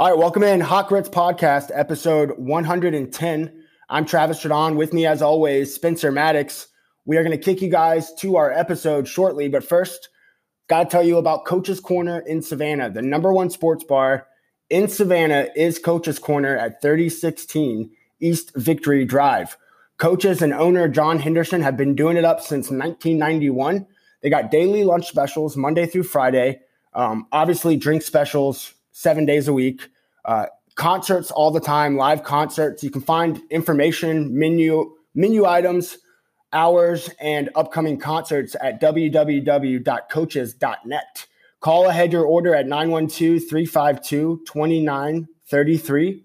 All right, welcome in Hot Grits Podcast, episode 110. I'm Travis Stradon. With me, as always, Spencer Maddox. We are going to kick you guys to our episode shortly, but first, got to tell you about Coach's Corner in Savannah, the number one sports bar in Savannah is Coach's Corner at 3016 East Victory Drive. Coaches and owner John Henderson have been doing it up since 1991. They got daily lunch specials Monday through Friday. Um, obviously, drink specials seven days a week. Uh, concerts all the time, live concerts. You can find information, menu, menu items, hours, and upcoming concerts at www.coaches.net. Call ahead your order at 912 352 2933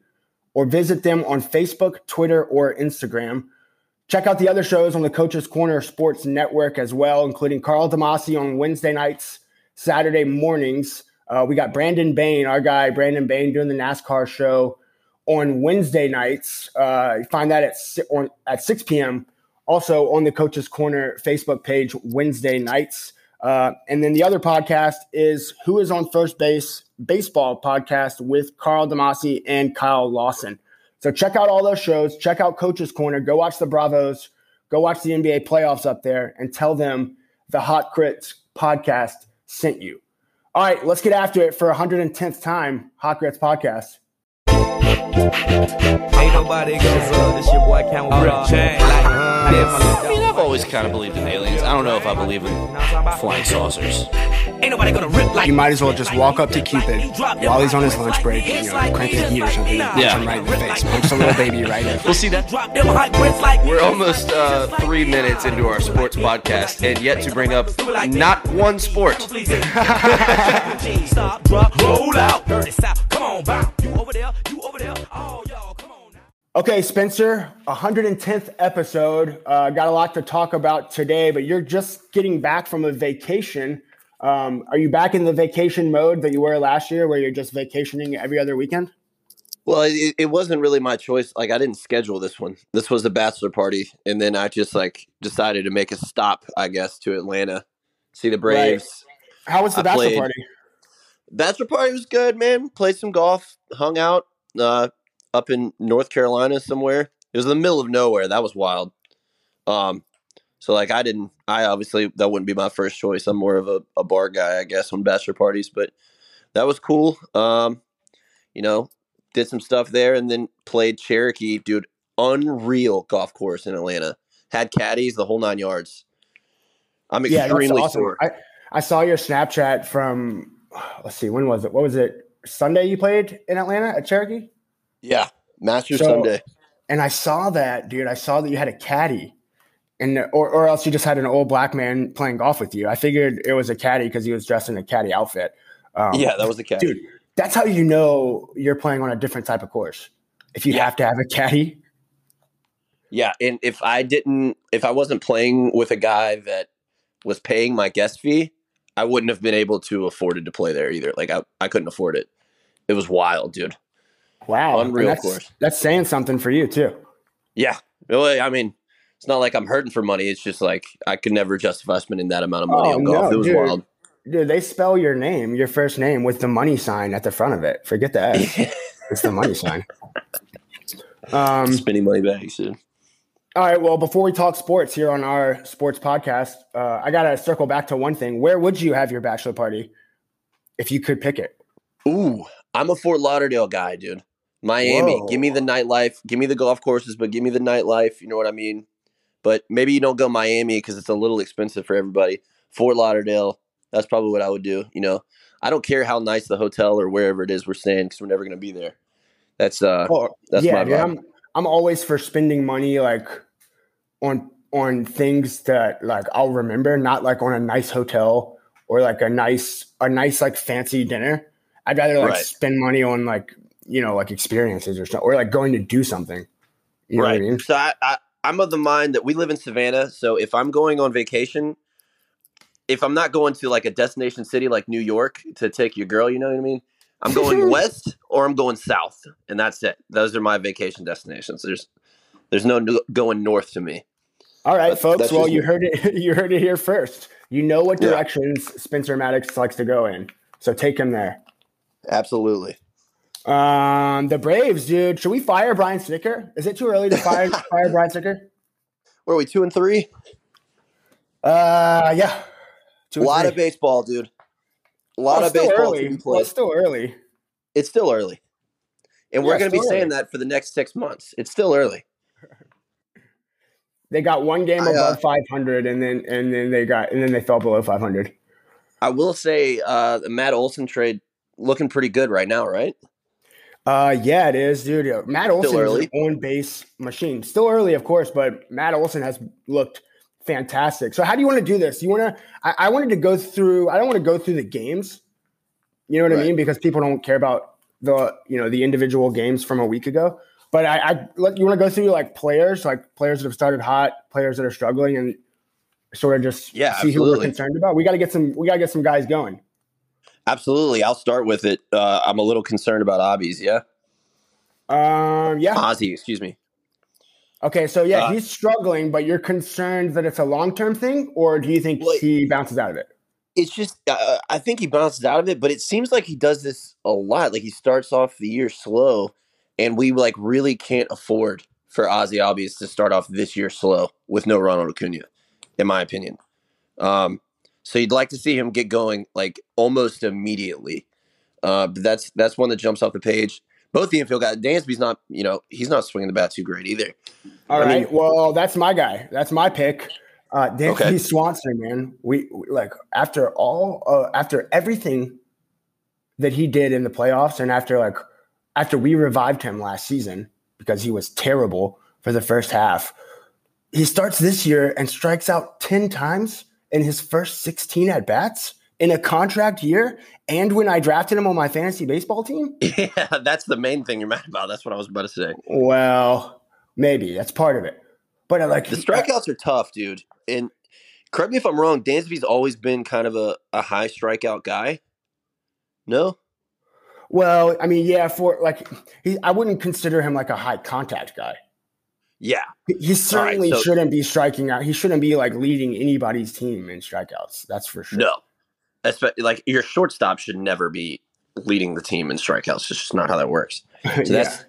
or visit them on Facebook, Twitter, or Instagram. Check out the other shows on the Coaches Corner Sports Network as well, including Carl Demasi on Wednesday nights, Saturday mornings. Uh, we got Brandon Bain, our guy, Brandon Bain, doing the NASCAR show on Wednesday nights. Uh, find that at, on, at 6 p.m. Also on the Coaches Corner Facebook page, Wednesday nights. Uh, and then the other podcast is Who is on First Base Baseball podcast with Carl Demasi and Kyle Lawson. So check out all those shows. Check out Coach's Corner. Go watch the Bravos. Go watch the NBA playoffs up there and tell them the Hot Grits podcast sent you. All right, let's get after it for 110th time. Hot Grits podcast. Ain't nobody gonna this your boy Count Like, uh-huh. I mean, I've always kind of believed in aliens. I don't know if I believe in flying saucers. Ain't nobody gonna rip like you might as well just walk up to Cupid while he's on his lunch break, you know, crank his heat or something, yeah. punch him right in the face, punch the little baby right in. We'll see that. We're almost uh, three minutes into our sports podcast, and yet to bring up not one sport. Roll out, dirty south. Come on, bow. You over there, you over there. Oh, y'all, come on now. Okay, Spencer, 110th episode. Uh, got a lot to talk about today, but you're just getting back from a vacation. Um, are you back in the vacation mode that you were last year, where you're just vacationing every other weekend? Well, it, it, wasn't really my choice. Like I didn't schedule this one. This was a bachelor party, and then I just like decided to make a stop, I guess, to Atlanta, see the Braves. Right. How was the I bachelor played, party? Bachelor party was good, man. Played some golf, hung out uh, up in North Carolina somewhere. It was in the middle of nowhere. That was wild. Um, so like I didn't, I obviously that wouldn't be my first choice. I'm more of a, a bar guy, I guess, on bachelor parties. But that was cool. Um, you know, did some stuff there, and then played Cherokee, dude. Unreal golf course in Atlanta. Had caddies, the whole nine yards. I'm extremely yeah, awesome. sore. I, I saw your Snapchat from let's see, when was it? What was it? Sunday you played in Atlanta at Cherokee? Yeah, Master so, Sunday. And I saw that, dude. I saw that you had a caddy, and or or else you just had an old black man playing golf with you. I figured it was a caddy because he was dressed in a caddy outfit. Um, yeah, that was a caddy, dude. That's how you know you're playing on a different type of course. If you yeah. have to have a caddy. Yeah, and if I didn't, if I wasn't playing with a guy that was paying my guest fee, I wouldn't have been able to afford it to play there either. Like I, I couldn't afford it. It was wild, dude. Wow, unreal that's, course. That's saying something for you too. Yeah, really. I mean, it's not like I'm hurting for money. It's just like I could never justify spending that amount of money oh, on golf. No, it was dude. wild. Dude, they spell your name, your first name, with the money sign at the front of it. Forget that. it's the money sign. Um, Spending money bags, dude. All right. Well, before we talk sports here on our sports podcast, uh, I got to circle back to one thing. Where would you have your bachelor party if you could pick it? Ooh, I'm a Fort Lauderdale guy, dude. Miami. Whoa. Give me the nightlife. Give me the golf courses, but give me the nightlife. You know what I mean? But maybe you don't go Miami because it's a little expensive for everybody. Fort Lauderdale. That's probably what I would do. You know, I don't care how nice the hotel or wherever it is we're staying because we're never going to be there. That's uh, well, that's yeah, dude, I'm, I'm always for spending money like on on things that like I'll remember, not like on a nice hotel or like a nice a nice like fancy dinner. I'd rather like right. spend money on like you know like experiences or stuff, or like going to do something. You right. I mean? So I, I I'm of the mind that we live in Savannah. So if I'm going on vacation, if I'm not going to like a destination city like New York to take your girl, you know what I mean? I'm going west or I'm going south, and that's it. Those are my vacation destinations. There's there's no going north to me. All right, that's, folks. That's well, you me. heard it. You heard it here first. You know what directions yeah. Spencer Maddox likes to go in, so take him there. Absolutely. Um, the Braves, dude. Should we fire Brian Snitker? Is it too early to fire fire Brian Snitker? Where are we? Two and three. Uh, yeah. A lot of baseball, dude. A lot Well, of baseball early. to be Well, it's still early. it's still early, and we're going to be still saying that for the next six months. It's still early. They got one game I, uh, above 500, and then and then they got and then they fell below 500. I will say uh, the Matt Olson trade looking pretty good right now, right? Uh, yeah, it is, dude. Uh, Matt Olson is on base machine. Still early, of course, but Matt Olson has looked fantastic. So, how do you want to do this? You want to? I, I wanted to go through. I don't want to go through the games. You know what I mean? Because people don't care about the you know the individual games from a week ago. But I, I let you want to go through like players, like players that have started hot, players that are struggling, and sort of just Yeah, see who we're concerned about. We got to get some. We got to get some guys going. Absolutely. I'll start with it. Uh, I'm a little concerned about Obbies. Yeah, Um, yeah. Ozzy. Excuse me. Okay, so yeah, Uh, he's struggling, but you're concerned that it's a long term thing, or do you think Well, he bounces out of it? It's just uh, I think he bounces out of it, but it seems like he does this a lot. Like he starts off the year slow, and we like really can't afford for Ozzy Albies to start off this year slow with no Ronald Acuna, in my opinion. Um, so you'd like to see him get going like almost immediately. Uh, but that's that's one that jumps off the page. Both the infield guys. Dansby's not, you know, he's not swinging the bat too great either. All I right, mean- well, that's my guy. That's my pick. Uh, Dansby Okay. Swanson, man. We, we like after all, uh, after everything that he did in the playoffs, and after like after we revived him last season because he was terrible for the first half, he starts this year and strikes out ten times in his first sixteen at bats in a contract year. And when I drafted him on my fantasy baseball team, Yeah, that's the main thing you're mad about. That's what I was about to say. well, maybe that's part of it. But I like The uh, strikeouts are tough, dude. And correct me if I'm wrong, Dansby's always been kind of a, a high strikeout guy. No? Well, I mean, yeah, for like, he, I wouldn't consider him like a high contact guy. Yeah. He- certainly so- shouldn't be striking out. He shouldn't be like leading anybody's team in strikeouts. That's for sure. No. Espe- like your shortstop should never be leading the team in strikeouts. It's just not how that works. So Yeah. that's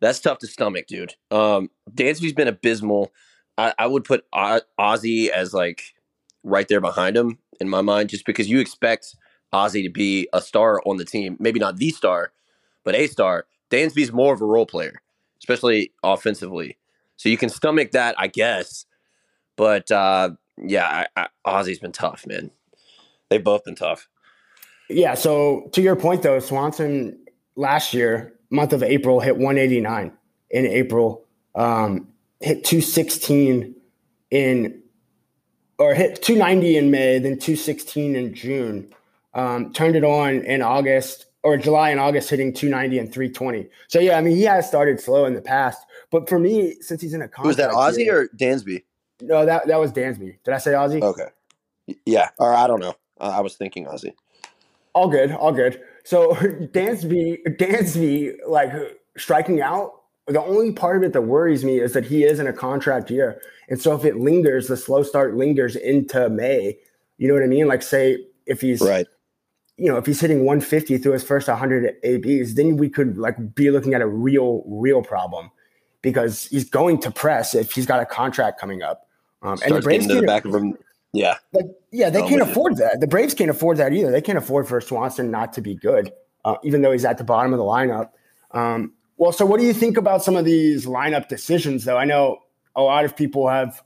that's tough to stomach, dude. Um, Dansby's been abysmal. I, I would put o- Ozzy as like right there behind him in my mind, just because you expect Ozzy to be a star on the team. Maybe not the star, but a star. Dansby's more of a role player, especially offensively. So you can stomach that, I guess. But uh, yeah, I, I, Ozzy's been tough, man. They've both been tough. Yeah. So to your point, though, Swanson last year, month of April, hit 189 in April, um, hit 216 in, or hit 290 in May, then 216 in June. Um, turned it on in August or July and August, hitting 290 and 320. So yeah, I mean, he has started slow in the past, but for me, since he's in a contract, Was that Ozzy year- or Dansby? no? That that was Dansby. Did I say Ozzy? Okay. Yeah. Or I don't know. I I was thinking Ozzy. All good, all good. So Dansby, Dansby, like striking out. The only part of it that worries me is that he is in a contract year, and so if it lingers, the slow start lingers into May. You know what I mean? Like, say if he's Right. You know if he's hitting 150 through his first 100 ABs, then we could like be looking at a real, real problem because he's going to press if he's got a contract coming up. Um, and the Braves to the back of him. Yeah. like, yeah, they I'm can't afford that. The Braves can't afford that either. They can't afford for Swanson not to be good, uh, even though he's at the bottom of the lineup. Um, well, so what do you think about some of these lineup decisions, though? I know a lot of people have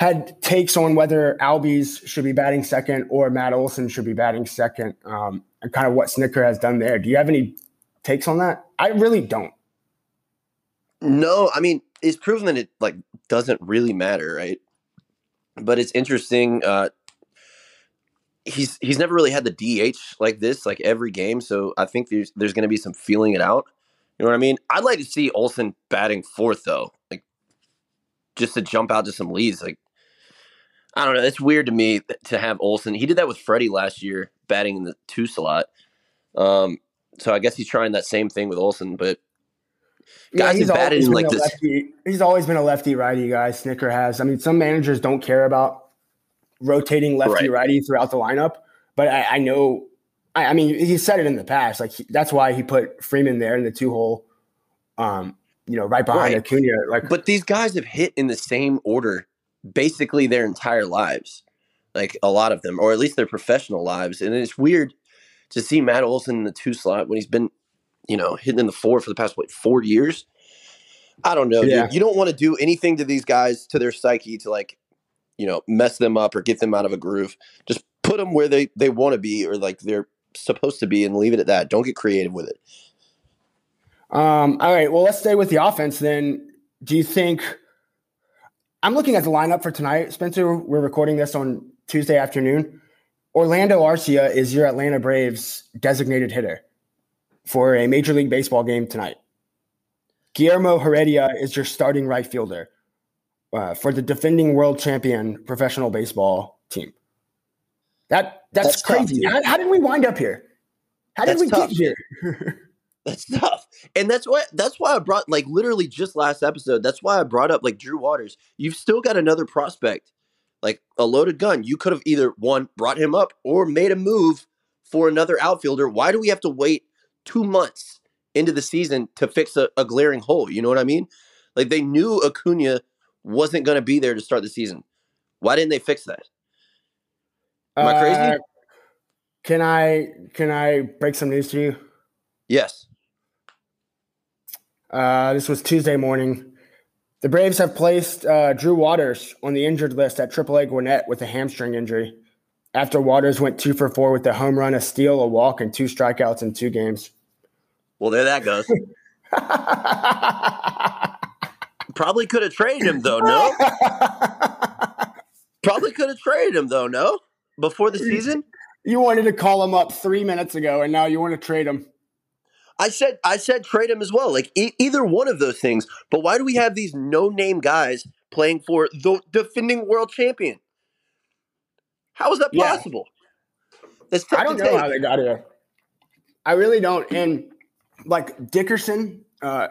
had takes on whether Albies should be batting second or Matt Olson should be batting second, um, and kind of what Snitker has done there. Do you have any takes on that? I really don't. No, I mean, it's proven that it like doesn't really matter, right? But it's interesting. Uh, he's he's never really had the DH like this, like every game. So I think there's there's going to be some feeling it out. You know what I mean? I'd like to see Olson batting fourth though, like just to jump out to some leads. Like I don't know, it's weird to me to have Olson. He did that with Freddie last year, batting in the two slot. Um, so I guess he's trying that same thing with Olson, but Guys have batted in, like, this- Lefty, he's always been a lefty righty guy. Snitker has. I mean, some managers don't care about rotating lefty Right. righty throughout the lineup, but I, I know I, I mean, he said it in the past. Like he, that's why he put Freeman there in the two hole. Um, you know, right behind right. Acuna. Like, but these guys have hit in the same order basically their entire lives, like a lot of them, or at least their professional lives. And it's weird to see Matt Olson in the two slot when he's been, you know, hitting in the four for the past what four years. I don't know, yeah. dude. You don't want to do anything to these guys to their psyche to like, you know, mess them up or get them out of a groove. Just put them where they they want to be or like they're supposed to be and leave it at that. Don't get creative with it. Um, all right. Well, let's stay with the offense then. Do you think I'm looking at the lineup for tonight, Spencer? We're recording this on Tuesday afternoon. Orlando Arcia is your Atlanta Braves designated hitter for a Major League Baseball game tonight. Guillermo Heredia is your starting right fielder uh, for the defending world champion professional baseball team. That that's, that's crazy. Tough, how, how, did we wind up here? How did that's we tough. get here? that's tough, and that's why that's why I brought like literally just last episode. That's why I brought up like Drew Waters. You've still got another prospect, like a loaded gun. You could have either one brought him up or made a move for another outfielder. Why do we have to wait two months into the season to fix a, a glaring hole? You know what I mean? Like they knew Acuna wasn't going to be there to start the season. Why didn't they fix that? Am I crazy? Uh, can I can I break some news to you? Yes. Uh, this was Tuesday morning. The Braves have placed uh, Drew Waters on the injured list at AAA Gwinnett with a hamstring injury. After Waters went two for four with a home run, a steal, a walk, and two strikeouts in two games. Well, there that goes. Probably could have traded him though. No. Probably could have traded him though. No before the season? You wanted to call him up three minutes ago, and now you want to trade him. I said I said trade him as well. Like e- either one of those things. But why do we have these no name guys playing for the defending world champion? How is that possible? Yeah. I don't know take. how they got here. I really don't. And like Dickerson, uh,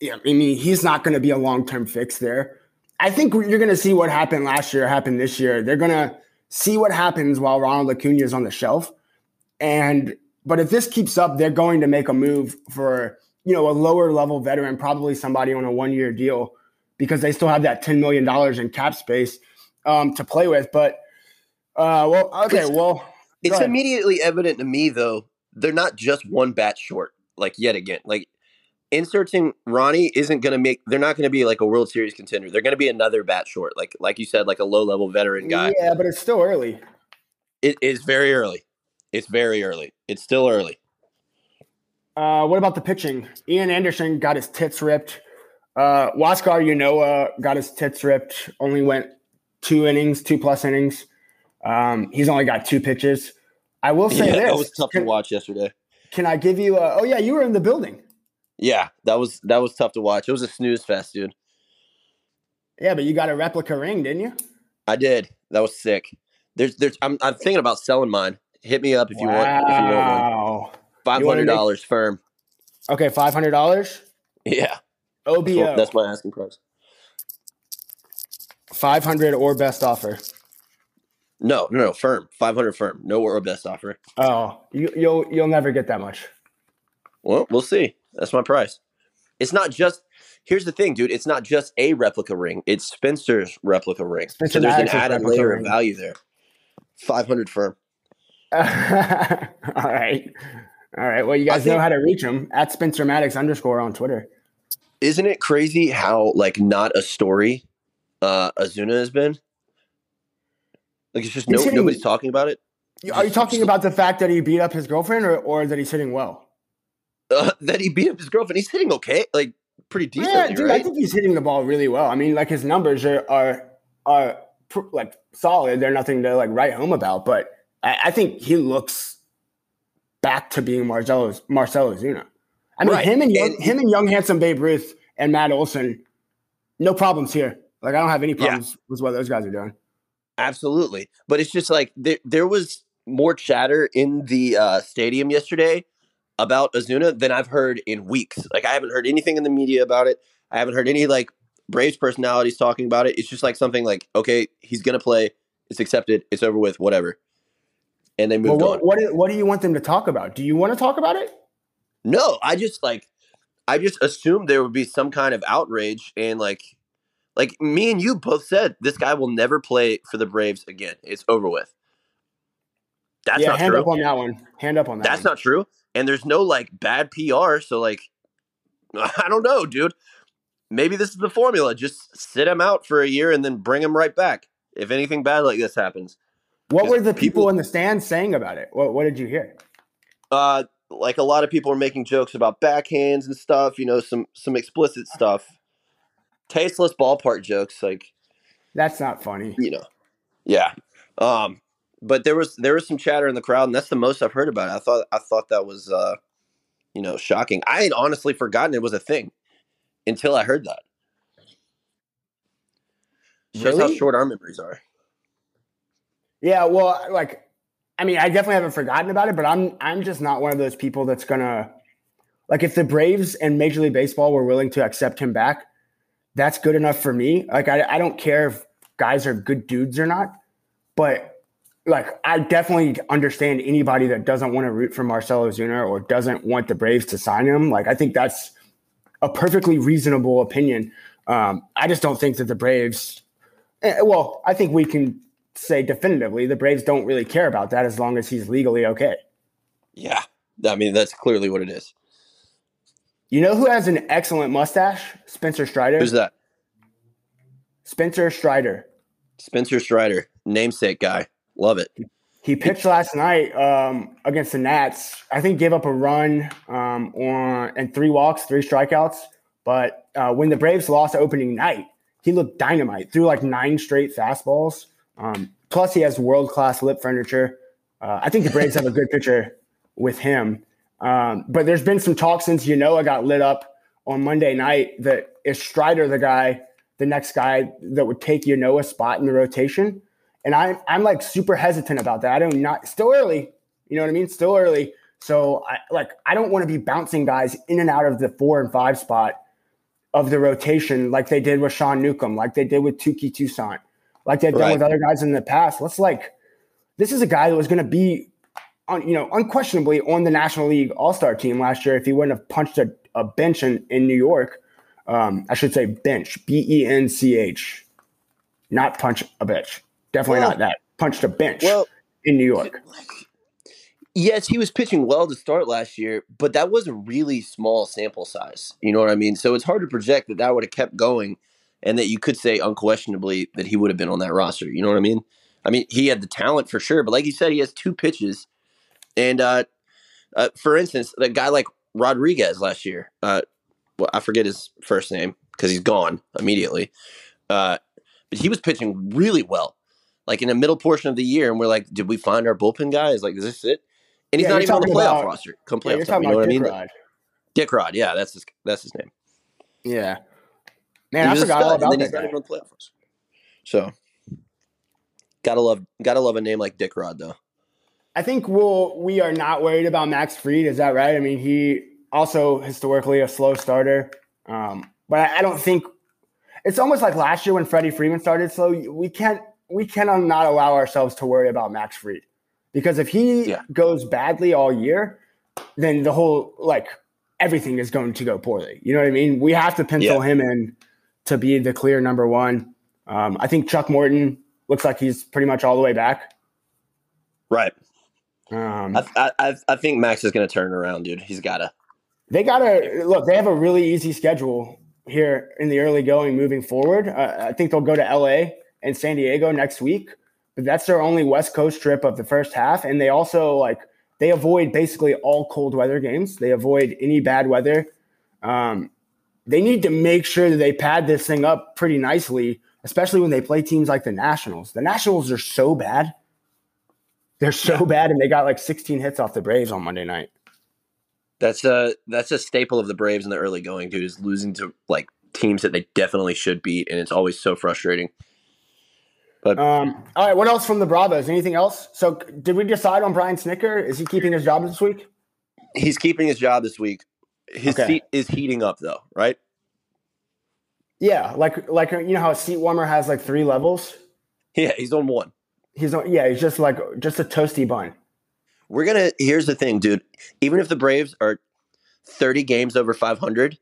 yeah, I mean, he's not going to be a long term fix there. I think you're going to see what happened last year happen this year. They're going to see what happens while Ronald Acuna is on the shelf. And but if this keeps up, they're going to make a move for you know a lower level veteran, probably somebody on a one year deal, because they still have that ten million dollars in cap space um, to play with. But uh, well, okay, it's, well, it's immediately evident to me though they're not just one bat short. Like yet again, like inserting Ronnie isn't going to make. They're not going to be like a World Series contender. They're going to be another bat short, like like you said, like a low level veteran guy. Yeah, but it's still early. It is very early. It's very early. It's still early. Uh, what about the pitching? Ian Anderson got his tits ripped. Uh, Huascar Ynoa got his tits ripped. Only went two innings, two plus innings. Um, he's only got two pitches. I will say yeah, this: that was tough can, to watch yesterday. Can I give you? A, oh yeah, you were in the building. Yeah, that was that was tough to watch. It was a snooze fest, dude. Yeah, but you got a replica ring, didn't you? I did. That was sick. There's there's I'm I'm thinking about selling mine. Hit me up if you wow. want if you want one. Five hundred dollars firm. Okay, five hundred dollars. Yeah. OBO. That's my asking price. Five hundred or best offer. No, no, no, firm. Five hundred firm. No or best offer. Oh, you, you'll you'll never get that much. Well, we'll see. That's my price. It's not just. Here's the thing, dude. It's not just a replica ring. It's Spencer's replica ring. Spencer so there's an added layer ring. of value there. Five hundred firm. All right, all right. Well, you guys think, know how to reach him at Spencer Maddox underscore on Twitter. Isn't it crazy how like not a story uh Ozuna has been? Like it's just no, hitting, nobody's talking about it. Are you talking about the fact that he beat up his girlfriend, or, or that he's hitting well? uh, that he beat up his girlfriend. He's hitting okay, like pretty decent. Yeah, dude, right? I think he's hitting the ball really well. I mean, like his numbers are are are pr- like solid. They're nothing to like write home about, but I, I think he looks back to being Marcelo Marcelo Ozuna. I mean, right. him and, young, him and young handsome Babe Ruth and Matt Olson, no problems here. Like I don't have any problems yeah. with what those guys are doing. Absolutely, but it's just like there there was more chatter in the uh, stadium yesterday about Ozuna than I've heard in weeks. Like I haven't heard anything in the media about it. I haven't heard any like Braves personalities talking about it. It's just like something like, okay, he's gonna play. It's accepted. It's over with. Whatever. And they moved well, on. What, what what do you want them to talk about? Do you want to talk about it? No, I just like I just assumed there would be some kind of outrage and like like me and you both said this guy will never play for the Braves again. It's over with. That's yeah, not hand true. up on that one. Hand up on that. That's one. not true. And there's no like bad PR. So like, I don't know, dude. Maybe this is the formula. Just sit him out for a year and then bring him right back if anything bad like this happens. What were the people- people in the stands saying about it? What What did you hear? Uh, like a lot of people are making jokes about backhands and stuff. You know, some some explicit stuff, tasteless ballpark jokes. Like That's not funny. you know, yeah. Um, but there was there was some chatter in the crowd, and that's the most I've heard about it. I thought I thought that was uh, you know, shocking. I had honestly forgotten it was a thing until I heard that. Shows how short our memories are. Yeah, well, like, I mean, I definitely haven't forgotten about it, but I'm I'm just not one of those people that's gonna like if the Braves and Major League Baseball were willing to accept him back, that's good enough for me. Like, I I don't care if guys are good dudes or not, but like I definitely understand anybody that doesn't want to root for Marcelo Zuna or doesn't want the Braves to sign him. Like, I think that's a perfectly reasonable opinion. Um, I just don't think that the Braves. eh, Well, I think we can say definitively the Braves don't really care about that as long as he's legally okay. Yeah, I mean that's clearly what it is. You know who has an excellent mustache? Spencer Strider. Who's that? Spencer Strider. Spencer Strider, namesake guy. Love it. He pitched last night um, against the Nats. I think gave up a run um, on and three walks, three strikeouts. But uh, when the Braves lost opening night, he looked dynamite. Threw like nine straight fastballs. Um, plus, he has world class lip furniture. Uh, I think the Braves have a good pitcher with him. Um, but there's been some talk since Ynoa got lit up on Monday night that is Strider the guy, the next guy that would take Ynoa's spot in the rotation. And I'm I'm like super hesitant about that. I don't not still early. You know what I mean? Still early. So I like I don't want to be bouncing guys in and out of the four and five spot of the rotation like they did with Sean Newcomb, like they did with Touki Toussaint, like they've done with other guys in the past. Let's like this is a guy that was going to be on you know unquestionably on the National League All Star team last year if he wouldn't have punched a, a bench in, in New York. Um, I should say bench, B E N C H, not punch a bench. Definitely Well- not that. Punched a bench Well, in New York. yes, he was pitching well to start last year, but that was a really small sample size. You know what I mean? So it's hard to project that that would have kept going and that you could say unquestionably that he would have been on that roster. You know what I mean? I mean, he had the talent for sure, but like you said, he has two pitches. And uh, uh, for instance, a guy like Rodriguez last year, uh, well, I forget his first name because he's gone immediately. Uh, but he was pitching really well, like in the middle portion of the year. And we're like, did we find our bullpen guy? Is like, is this it? And he's Yeah, not even on the playoff about- roster. Come Yeah, playoff you're time, you know what I mean? Dick Rod. Dick Rod, yeah, that's his that's his name. Yeah. Man, I forgot all about that guy. even on the playoff roster. So, gotta love gotta love a name like Dick Rod though. I think we'll we are not worried about Max Fried. Is that right? I mean, he also historically a slow starter, um, but I, I don't think it's almost like last year when Freddie Freeman started slow. We can't we cannot not allow ourselves to worry about Max Fried because if he Yeah. goes badly all year, then the whole like everything is going to go poorly. You know what I mean? We have to pencil him in to be the clear number one. Um, I think Chuck Morton looks like he's pretty much all the way back. Right. Um, I I I, think Max is gonna turn around, dude. He's gotta. they got to look. They have a really easy schedule here in the early going moving forward. Uh, I think they'll go to LA and San Diego next week, but that's their only West Coast trip of the first half. And they also like they avoid basically all cold weather games. They avoid any bad weather. Um, they need to make sure that they pad this thing up pretty nicely, especially when they play teams like the Nationals. The Nationals are so bad. They're so bad, and they got like 16 hits off the Braves on Monday night. That's a that's a staple of the Braves in the early going, dude. Is losing to like teams that they definitely should beat, and it's always so frustrating. But um, all right, what else from the Bravos? Anything else? So, did we decide on Brian Snitker? Is he keeping his job this week? He's keeping his job this week. His Okay. seat is heating up, though, right? Yeah, like like you know how a seat warmer has like three levels. Yeah, he's on one. He's on, yeah, he's just like just a toasty bun. We're gonna. Here's the thing, dude. Even if the Braves are 30 games over 500,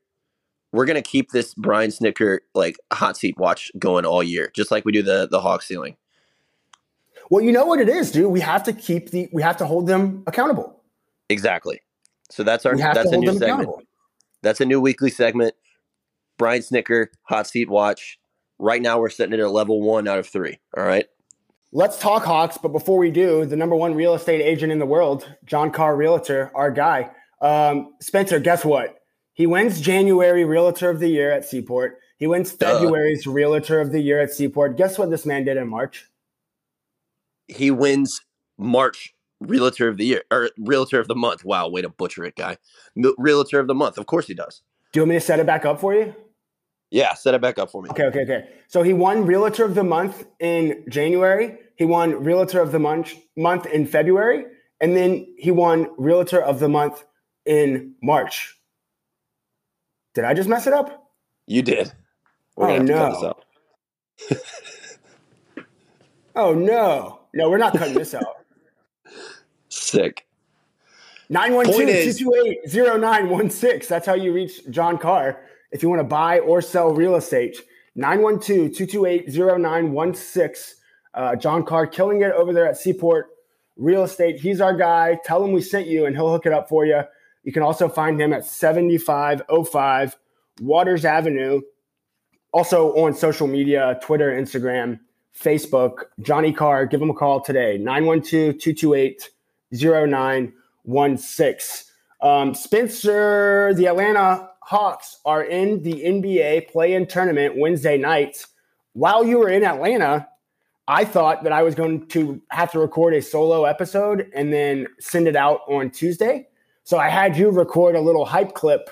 we're gonna keep this Brian Snitker like hot seat watch going all year, just like we do the the Hawk ceiling. Well, you know what it is, dude. We have to keep the. We have to hold them accountable. Exactly. So that's our. That's a new segment. That's a new weekly segment. Brian Snitker, hot seat watch. Right now, we're sitting at a level one out of three. All right. Let's talk Hawks, but before we do, the number one real estate agent in the world, John Carr Realtor, our guy. Um, Spencer, guess what? He wins January Realtor of the Year at Seaport. He wins February's. Realtor of the Year at Seaport. Guess what this man did in March? He wins March Realtor of the Year or Realtor of the Month. Wow, way to butcher it, guy. Realtor of the Month. Of course he does. Do you want me to set it back up for you? Yeah, set it back up for me. Okay, okay, okay. So he won Realtor of the Month in January. He won Realtor of the Month month in February, and then he won Realtor of the Month in March. Did I just mess it up? You did. We're oh no. oh no. No, we're not cutting this out. Sick. 912-228-0916. That's how you reach John Carr if you want to buy or sell real estate. 912-228-0916. Uh, John Carr killing it over there at Seaport Real Estate. He's our guy. Tell him we sent you and he'll hook it up for you. You can also find him at 7505 Waters Avenue. Also on social media, Twitter, Instagram, Facebook, Johnny Carr. Give him a call today, 912 228 0916. Um, Spencer, the Atlanta Hawks are in the NBA play in tournament Wednesday night. While you were in Atlanta, I thought that I was going to have to record a solo episode and then send it out on Tuesday. So I had you record a little hype clip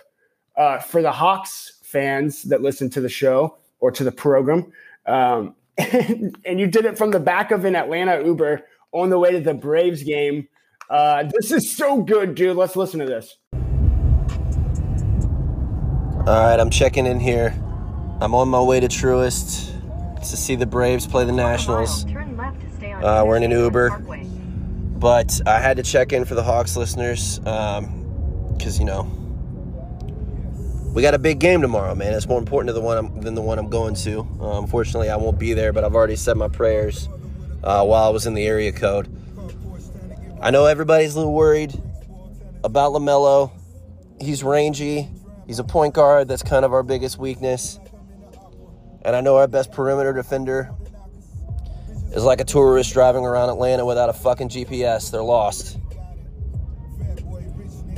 uh, for the Hawks fans that listen to the show or to the program. Um, and, and, you did it from the back of an Atlanta Uber on the way to the Braves game. Uh, this is so good, dude. Let's listen to this. All right, I'm checking in here. I'm on my way to Truist to see the Braves play the Nationals. Uh, we're in an Uber but I had to check in for the Hawks listeners because, um, you know, we got a big game tomorrow, man. It's more important to the one I'm, than the one I'm going to. Uh, unfortunately, I won't be there, but I've already said my prayers uh, while I was in the area code. I know everybody's a little worried about LaMelo. He's rangy. He's a point guard. That's kind of our biggest weakness. And I know our best perimeter defender is like a tourist driving around Atlanta without a fucking GPS. They're lost.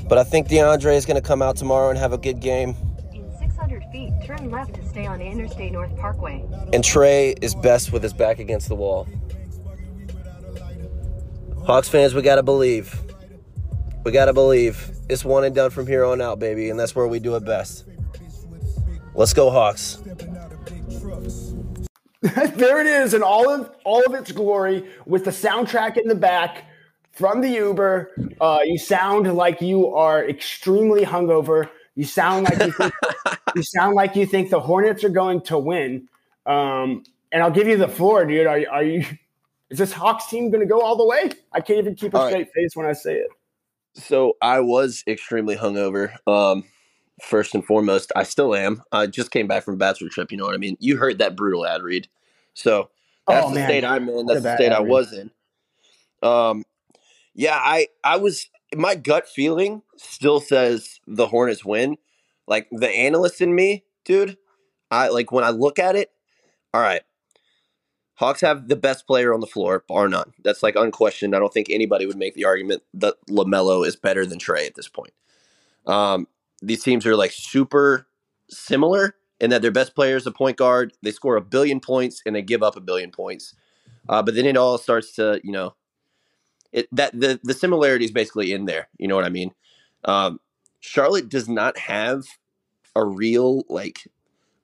But I think DeAndre is going to come out tomorrow and have a good game. In 600 feet, turn left to stay on Interstate North Parkway. And Trey is best with his back against the wall. Hawks fans, we got to believe. We got to believe. It's one and done from here on out, baby, and that's where we do it best. Let's go, Hawks. there it is in all of all of its glory with the soundtrack in the back from the Uber. Uh, you sound like you are extremely hungover. You sound like you think, you sound like you think the Hornets are going to win. Um, and I'll give you the floor, dude. Are, are you? Is this Hawks team going to go all the way? I can't even keep a all straight right. face when I say it. So I was extremely hungover. Um, first and foremost, I still am. I just came back from a bachelor trip. You know what I mean? You heard that brutal ad read. So that's oh, the man. state I'm in. That's the state I was in. Um, yeah, I I was my gut feeling still says the Hornets win. Like the analyst in me, dude. I like when I look at it. All right, Hawks have the best player on the floor, bar none. That's like unquestioned. I don't think anybody would make the argument that LaMelo is better than Trey at this point. Um, these teams are like super similar in that their best player is a point guard. They score a billion points and they give up a billion points. Uh, but then it all starts to, you know, it that the the similarity is basically in there. You know what I mean? Um, Charlotte does not have a real like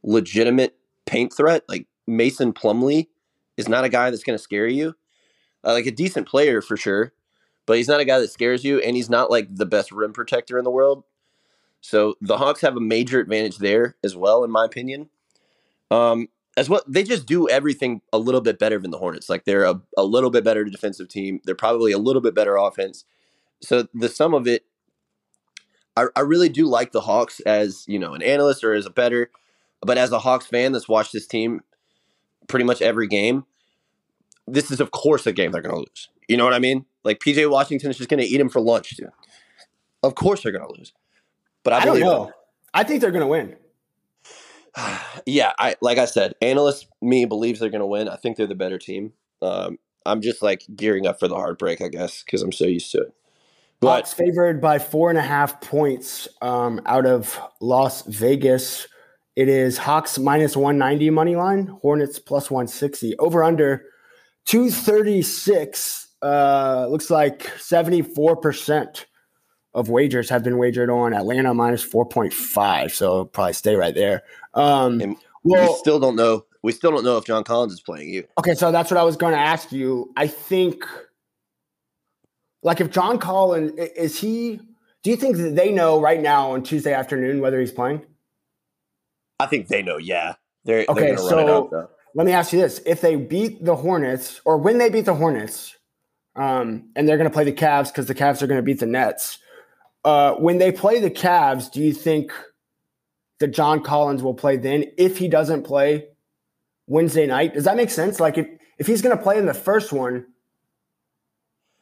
legitimate paint threat. Like Mason Plumlee is not a guy that's going to scare you. Uh, like a decent player for sure, but he's not a guy that scares you, and he's not like the best rim protector in the world. So the Hawks have a major advantage there as well, in my opinion. Um, as well, they just do everything a little bit better than the Hornets. Like they're a, a little bit better defensive team. They're probably a little bit better offense. so the sum of it, I, I really do like the Hawks as you know an analyst or as a better, but as a Hawks fan that's watched this team pretty much every game, this is of course a game they're going to lose. You know what I mean? Like PJ Washington is just going to eat him for lunch, dude. Of course they're going to lose. But I, I don't know. I think they're going to win. yeah, I like I said, analyst me believes they're going to win. I think they're the better team. Um, I'm just like gearing up for the heartbreak, I guess, because I'm so used to it. But Hawks favored by four and a half points um, out of Las Vegas. It is Hawks minus 190 money line, Hornets plus 160. Over under 236. Uh, looks like 74% of wagers have been wagered on Atlanta minus 4.5. So probably stay right there. Um, and well, we still don't know. We still don't know if John Collins is playing you. Okay, so that's what I was going to ask you. I think, like, if John Collins is he? Do you think that they know right now on Tuesday afternoon whether he's playing? I think they know. Yeah, they're Okay, They're gonna run it so- out. Let me ask you this: If they beat the Hornets, or when they beat the Hornets, um, and they're going to play the Cavs because the Cavs are going to beat the Nets. Uh, when they play the Cavs, do you think that John Collins will play then? If he doesn't play Wednesday night, does that make sense? Like if if he's going to play in the first one,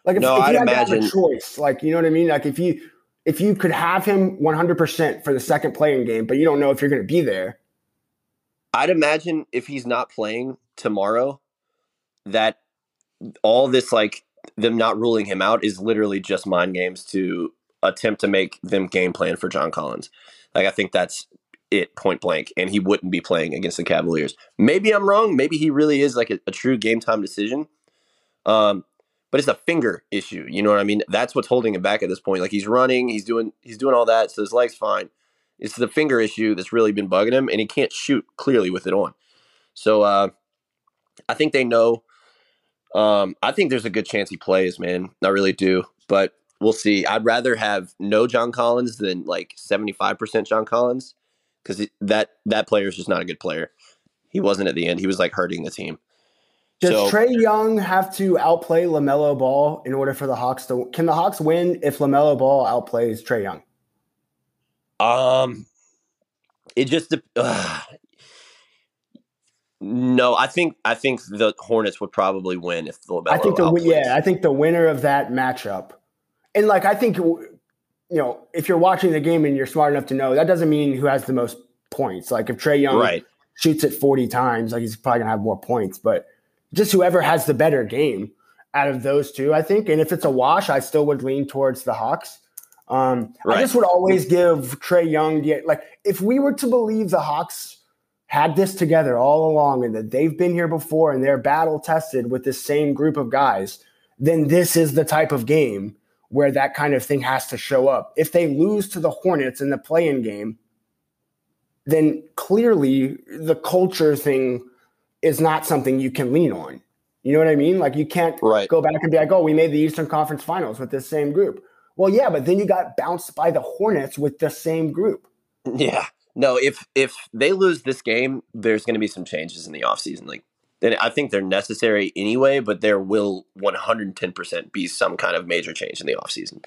like if, No, if I'd you had to have a imagine- choice, like you know what I mean? Like if you if you could have him one hundred percent for the second playing game, but you don't know if you're going to be there. I'd imagine if he's not playing tomorrow, that all this like them not ruling him out is literally just mind games to attempt to make them game plan for John Collins. Like I think that's it point blank, and he wouldn't be playing against the Cavaliers. Maybe I'm wrong. Maybe he really is like a, a true game time decision. Um, but it's a finger issue. You know what I mean? That's what's holding him back at this point. Like he's running, he's doing he's doing all that, so his leg's fine. It's the finger issue that's really been bugging him, and he can't shoot clearly with it on. So uh, I think they know. Um, I think there's a good chance he plays, man. I really do, but we'll see. I'd rather have no John Collins than like 75% John Collins because that that player is just not a good player. He wasn't at the end. He was like hurting the team. Does So- Trey Young have to outplay Lamelo Ball in order for the Hawks to? Can the Hawks win if Lamelo Ball outplays Trey Young? Um, it just dep- uh, no. I think I think the Hornets would probably win if the I think the outplays. yeah, I think the winner of that matchup, and like I think you know if you're watching the game and you're smart enough to know that doesn't mean who has the most points. Like if Trey Young right. shoots it 40 times, like he's probably gonna have more points, but just whoever has the better game out of those two, I think. And if it's a wash, I still would lean towards the Hawks. Um, I just would always give Trey Young the like if we were to believe the Hawks had this together all along and that they've been here before and they're battle tested with this same group of guys, then this is the type of game where that kind of thing has to show up. If they lose to the Hornets in the play-in game, then clearly the culture thing is not something you can lean on. You know what I mean? Like you can't Right. go back and be like, "Oh, we made the Eastern Conference Finals with this same group." Well, yeah, but then you got bounced by the Hornets with the same group. Yeah. No, if if they lose this game, there's going to be some changes in the offseason. Like, and I think they're necessary anyway, but there will 110% be some kind of major change in the offseason.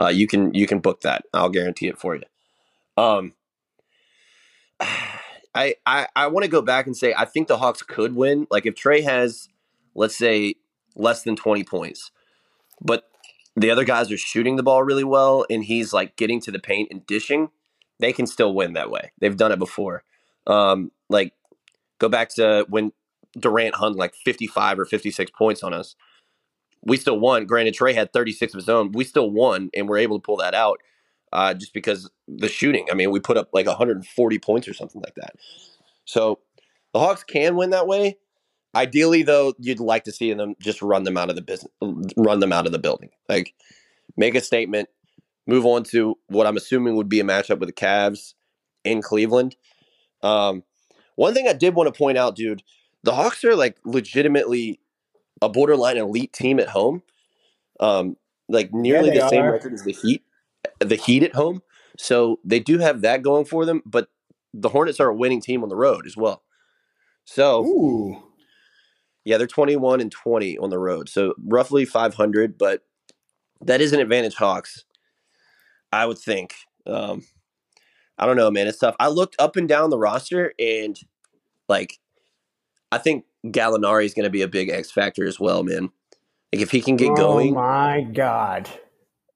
Uh, you can you can book that. I'll guarantee it for you. Um, I I, I want to go back and say I think the Hawks could win. Like if Trey has, let's say, less than 20 points, but the other guys are shooting the ball really well, and he's like getting to the paint and dishing they can still win that way. They've done it before. Um, like go back to when Durant hung like 55 or 56 points on us. We still won. Granted, Trey had 36 of his own. We still won, and we're able to pull that out uh, just because the shooting. I mean, we put up like 140 points or something like that. So the Hawks can win that way. Ideally, though, you'd like to see them just run them out of the business, run them out of the building. Like make a statement, move on to what I'm assuming would be a matchup with the Cavs in Cleveland. Um, one thing I did want to point out, dude, the Hawks are like legitimately a borderline elite team at home. Um, like nearly they the same are. record as the Heat, the Heat at home. So they do have that going for them, but the Hornets are a winning team on the road as well. So Ooh. yeah, they're 21 and 20 on the road. So roughly 500, but that is an advantage Hawks. I would think. Um, I don't know, man. It's tough. I looked up and down the roster, and like, I think Gallinari is going to be a big X factor as well, man. Like, if he can get oh going, my god!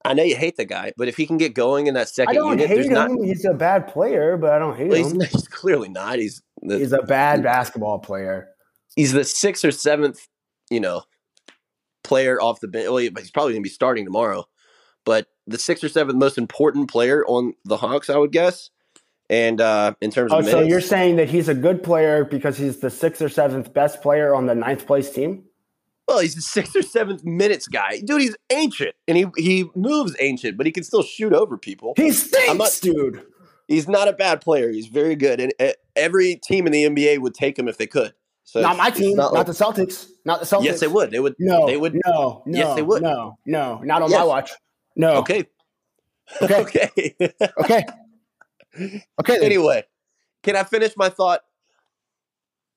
I know you hate the guy, but if he can get going in that I second don't unit, hate him. not. He's a bad player, but I don't hate Well, him. he's clearly not. He's the, He's a bad basketball player. he's the sixth or seventh, you know, player off the bench. Well, he- he's probably going to be starting tomorrow, but the sixth or seventh most important player on the Hawks, I would guess. And uh, in terms Oh, of so you're saying that he's a good player because he's the sixth or seventh best player on the ninth place team? Well, he's the sixth or seventh minutes guy, dude. He's ancient, and he he moves ancient, but he can still shoot over people. He stinks, not- dude. He's not a bad player. He's very good, and uh, every team in the NBA would take him if they could. So Not my team. Not, like- the Celtics. Not the Celtics. yes, they would. They would. No, they would. No, no. Yes, they would. No, no. Not on my watch. No. Okay. Okay. okay. Okay. Okay. anyway, can I finish my thought?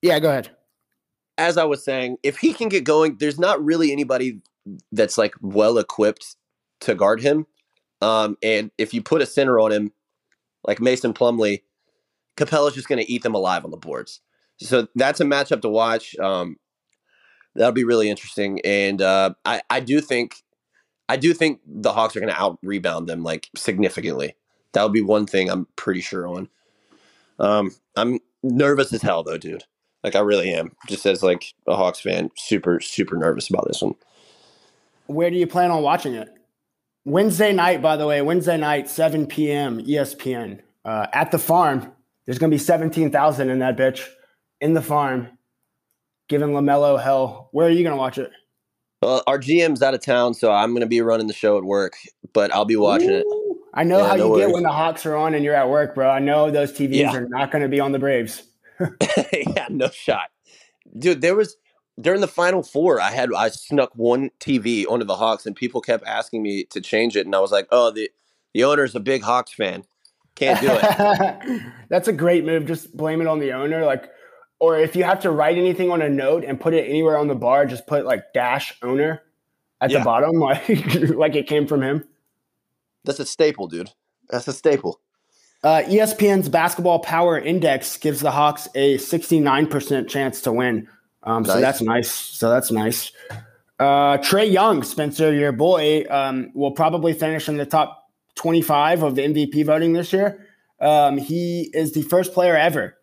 Yeah, go ahead. As I was saying, if he can get going, there's not really anybody that's like well equipped to guard him. Um, and if you put a center on him, like Mason Plumlee, Capela's just going to eat them alive on the boards. So that's a matchup to watch. Um, that'll be really interesting. And uh, I, I do think, I do think the Hawks are going to out rebound them like significantly. That would be one thing I'm pretty sure on. Um, I'm nervous as hell though, dude. Like I really am. Just as like a Hawks fan, super super nervous about this one. Where do you plan on watching it? Wednesday night, by the way, Wednesday night, 7 p.m. ESPN. Uh, at the farm, there's going to be 17,000 in that bitch in the farm, giving LaMelo hell. Where are you going to watch it? Well, our GM's out of town, so I'm going to be running the show at work, but I'll be watching it. I know Yeah, how no you get when the Hawks are on and you're at work, bro. I know those TVs Yeah. are not going to be on the Braves. yeah, no shot, dude. There was during the final four, I had I snuck one TV onto the Hawks, and people kept asking me to change it, and I was like, "Oh, the the owner's a big Hawks fan, can't do it." That's a great move. Just blame it on the owner. Like, or if you have to write anything on a note and put it anywhere on the bar, just put like dash owner at Yeah. the bottom, like like it came from him. That's a staple, dude. That's a staple. Uh, ESPN's Basketball Power Index gives the Hawks a 69% chance to win. Um, So that's nice. So that's nice. Uh, Trae Young, Spencer, your boy, um, will probably finish in the top 25 of the MVP voting this year. Um, he is the first player ever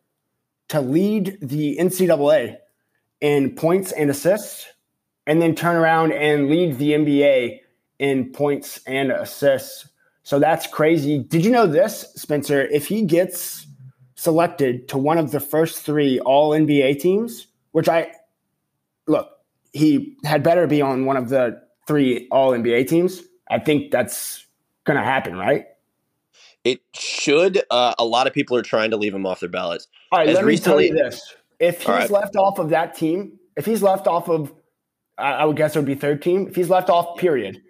to lead the NCAA in points and assists, and then turn around and lead the NBA in points and assists. So that's crazy. Did you know this, Spencer? If he gets selected to one of the first three All NBA teams, which I look, he had better be on one of the three All NBA teams. I think that's going to happen, right? It should. Uh, a lot of people are trying to leave him off their ballots. All right, As let me tell you this: if he's right. left off of that team, if he's left off of, I, I would guess it would be third team. If he's left off, period,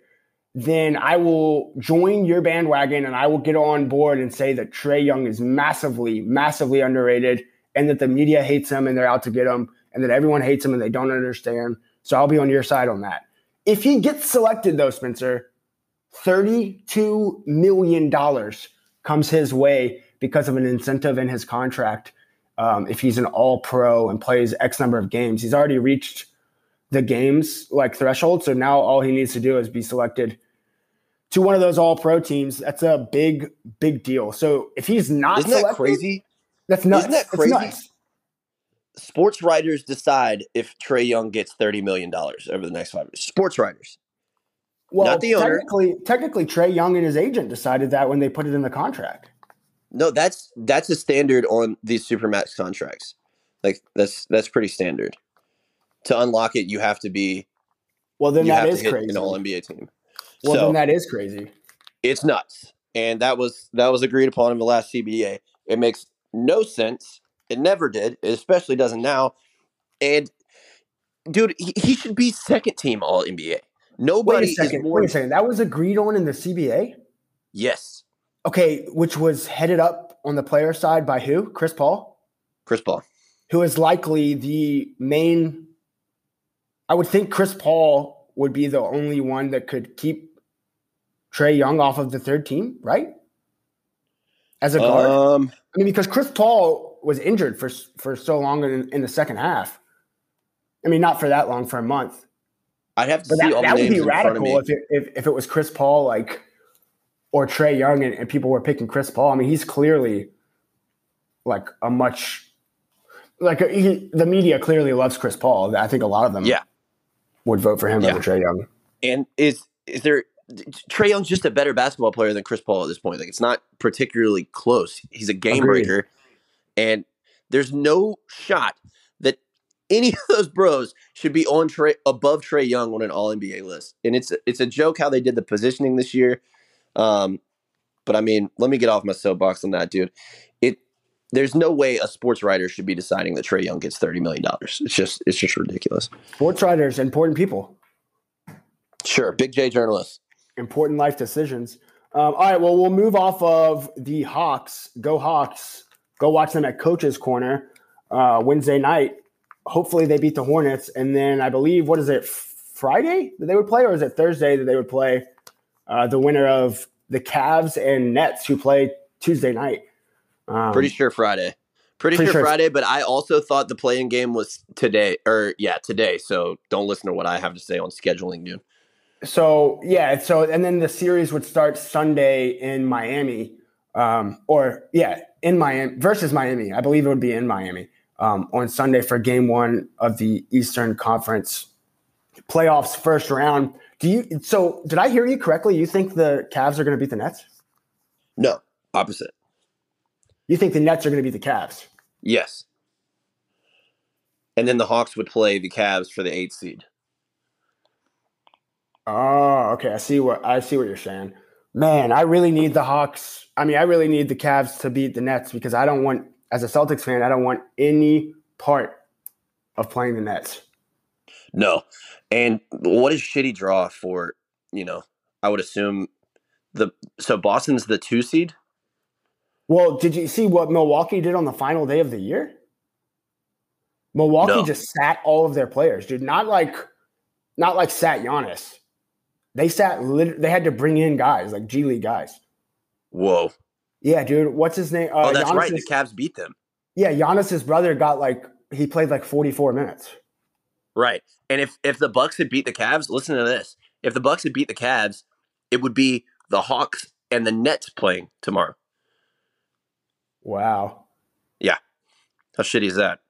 then I will join your bandwagon and I will get on board and say that Trae Young is massively, massively underrated, and that the media hates him and they're out to get him, and that everyone hates him and they don't understand. So I'll be on your side on that. If he gets selected, though, Spencer, $32 million comes his way because of an incentive in his contract. Um, if he's an all pro and plays X number of games, he's already reached the games like threshold. So now all he needs to do is be selected to one of those all pro teams. That's a big, big deal. So if he's not Isn't that crazy? That's nuts. Isn't that crazy? Sports writers decide if Trae Young gets thirty million dollars over the next five years. Sports writers. Well, Not the owner. technically, technically, Trae Young and his agent decided that when they put it in the contract. No, that's that's a standard on these supermax contracts. Like that's that's pretty standard. To unlock it, you have to be Well, then you that have is crazy. an All NBA team. Well, so then that is crazy. it's nuts, and that was that was agreed upon in the last CBA. It makes no sense. It never did. It especially doesn't now. And dude, he, he should be second team All NBA. Nobody Wait a second. is more. Wait a second. That was agreed on in the CBA. Yes, Okay, which was headed up on the player side by who? Chris Paul, Chris Paul. who is likely the main. I would think Chris Paul would be the only one that could keep Trae Young off of the third team, right? As a guard. Um, I mean, because Chris Paul was injured for for so long in, in the second half. I mean, not for that long, for a month. I'd have to But see that, all the that would be in front of me. radical if it, if, if it was Chris Paul, like, or Trae Young, and, and people were picking Chris Paul. I mean, he's clearly like a much like he, the media clearly loves Chris Paul. I think a lot of them, Yeah. Would vote for him Yeah. over Trae Young. And is is there Trae Young's just a better basketball player than Chris Paul at this point. Like it's not particularly close. He's a game Agreed. breaker, and there's no shot that any of those bros should be on Trae above Trae Young on an All NBA list. And it's it's a joke how they did the positioning this year. Um, but I mean, let me get off my soapbox on that, dude. It there's no way a sports writer should be deciding that Trae Young gets thirty million dollars. It's just it's just ridiculous. Sports writers, important people, Sure, big J journalist. important life decisions. Um, all right, well, we'll move off of the Hawks. Go Hawks! Go watch them at Coach's Corner uh, Wednesday night. Hopefully, they beat the Hornets, and then I believe what is it Friday that they would play, or is it Thursday that they would play uh, the winner of the Cavs and Nets, who play Tuesday night. Um, Pretty sure Friday. Pretty, pretty sure, sure- Friday, but I also thought the play-in game was today, or yeah, today. So don't listen to what I have to say on scheduling, dude. So yeah, so and then the series would start Sunday in Miami, um, or yeah, in Miami versus Miami. I believe it would be in Miami um, on Sunday for Game One of the Eastern Conference playoffs first round. Do you? So did I hear you correctly? You think the Cavs are going to beat the Nets? No, opposite. You think the Nets are going to beat the Cavs? Yes. And then the Hawks would play the Cavs for the eighth seed. Oh, okay. I see what I see what you're saying. Man, I really need the Hawks. I mean, I really need the Cavs to beat the Nets because I don't want, as a Celtics fan, I don't want any part of playing the Nets. No. And what a shitty draw for, you know, I would assume the so Boston's the two seed? Well, did you see what Milwaukee did on the final day of the year? Milwaukee No. just sat all of their players, dude. Not like, not like sat Giannis. They sat. Lit- they had to bring in guys like G League guys. Whoa. Yeah, dude. What's his name? Uh, oh, that's right. The Cavs beat them. Yeah, Giannis's brother got like he played like 44 minutes. Right. And if if the Bucks had beat the Cavs, listen to this. If the Bucks had beat the Cavs, it would be the Hawks and the Nets playing tomorrow. Wow. Yeah. How shitty is that?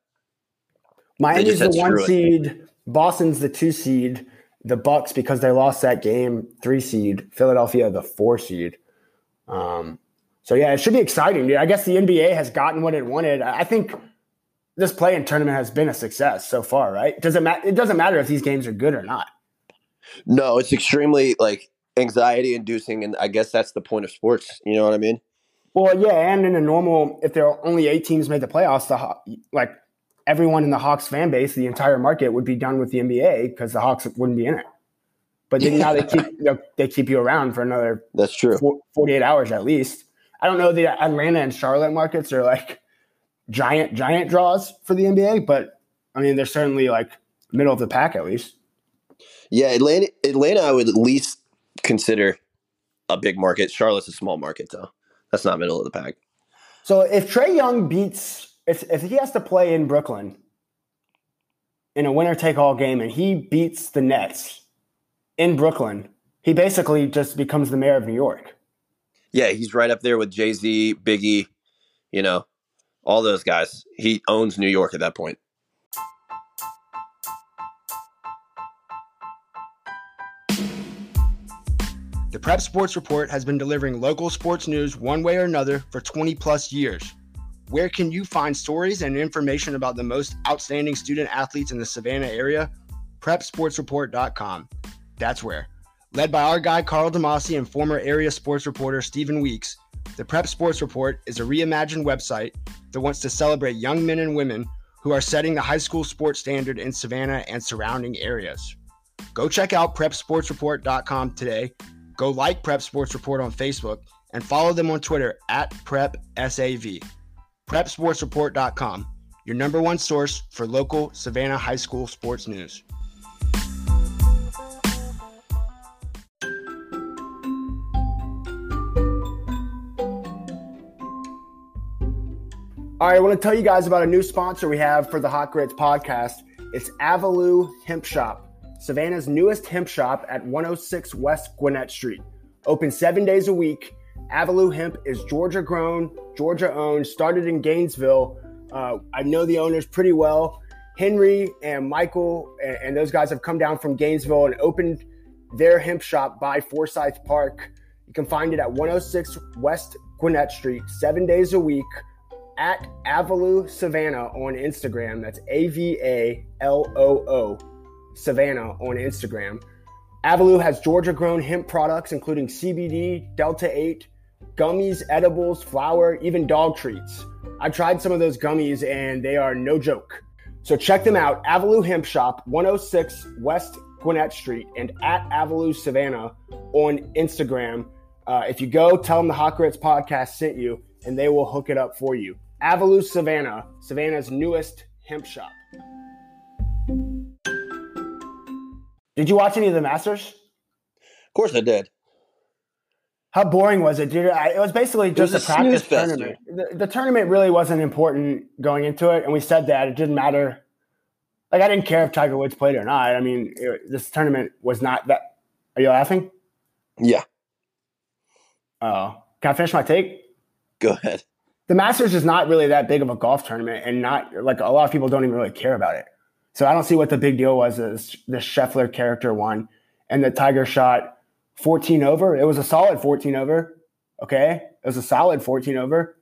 Miami's the one screw it. seed. Boston's the two seed. The Bucks, because they lost that game, three seed. Philadelphia, the four seed. Um, so yeah, it should be exciting. Dude. I guess the NBA has gotten what it wanted. I think this play-in tournament has been a success so far. Right? Does it matter? It doesn't matter if these games are good or not. No, it's extremely like anxiety inducing and I guess that's the point of sports. You know what I mean? Well, yeah, and in a normal, if there are only eight teams made the playoffs, the like everyone in the Hawks fan base, the entire market would be done with the NBA because the Hawks wouldn't be in it. But then now they keep you know, they keep you around for another That's true. 48 hours at least. I don't know the Atlanta and Charlotte markets are like giant giant draws for the NBA, but I mean they're certainly like middle of the pack at least. Yeah, Atlanta Atlanta I would at least consider a big market. Charlotte's a small market though. That's not middle of the pack. So if Trae Young beats, if if he has to play in Brooklyn in a winner take all game and he beats the Nets in Brooklyn, he basically just becomes the mayor of New York. Yeah, he's right up there with Jay Z, Biggie, you know, all those guys. He owns New York at that point. The Prep Sports Report has been delivering local sports news one way or another for 20 plus years. Where can you find stories and information about the most outstanding student athletes in the Savannah area? PrepSportsReport.com. That's where. Led by our guy Carl Damasi and former area sports reporter Stephen Weeks, the Prep Sports Report is a reimagined website that wants to celebrate young men and women who are setting the high school sports standard in Savannah and surrounding areas. Go check out PrepSportsReport.com today Go like Prep Sports Report on Facebook and follow them on Twitter at PrepSAV. PrepSportsReport.com, your number one source for local Savannah High School sports news. All right, I want to tell you guys about a new sponsor we have for the Hot Grits podcast. It's Avaloo Hemp Shop. Savannah's newest hemp shop at 106 West Gwinnett Street. Open seven days a week. Avaloo Hemp is Georgia grown, Georgia owned, started in Gainesville. Uh, I know the owners pretty well. Henry and Michael and, and those guys have come down from Gainesville and opened their hemp shop by Forsyth Park. You can find it at 106 West Gwinnett Street, seven days a week at Avaloo Savannah on Instagram. That's A V A L O O Savannah on Instagram. Avaloo has Georgia grown hemp products, including CBD, Delta 8, gummies, edibles, flour, even dog treats. I've tried some of those gummies and they are no joke. So check them out. Avaloo Hemp Shop, 106 West Gwinnett Street, and at Avaloo Savannah on Instagram. Uh, if you go, tell them the Hot Grits podcast sent you, and they will hook it up for you. Avaloo Savannah, Savannah's newest hemp shop. Did you watch any of the Masters? Of course I did. How boring was it, dude? I, it was basically just was a a practice fest, tournament. The, the tournament really wasn't important going into it, and we said that it didn't matter. Like I didn't care if Tiger Woods played or not. I mean, it, this tournament was not that. Are you laughing? Yeah. Oh, can I finish my take? Go ahead. the Masters is not really that big of a golf tournament, and not like a lot of people don't even really care about it. So I don't see what the big deal was. Is the Scheffler character won, and the Tiger shot 14 over. It was a solid 14 over. Okay, it was a solid 14 over,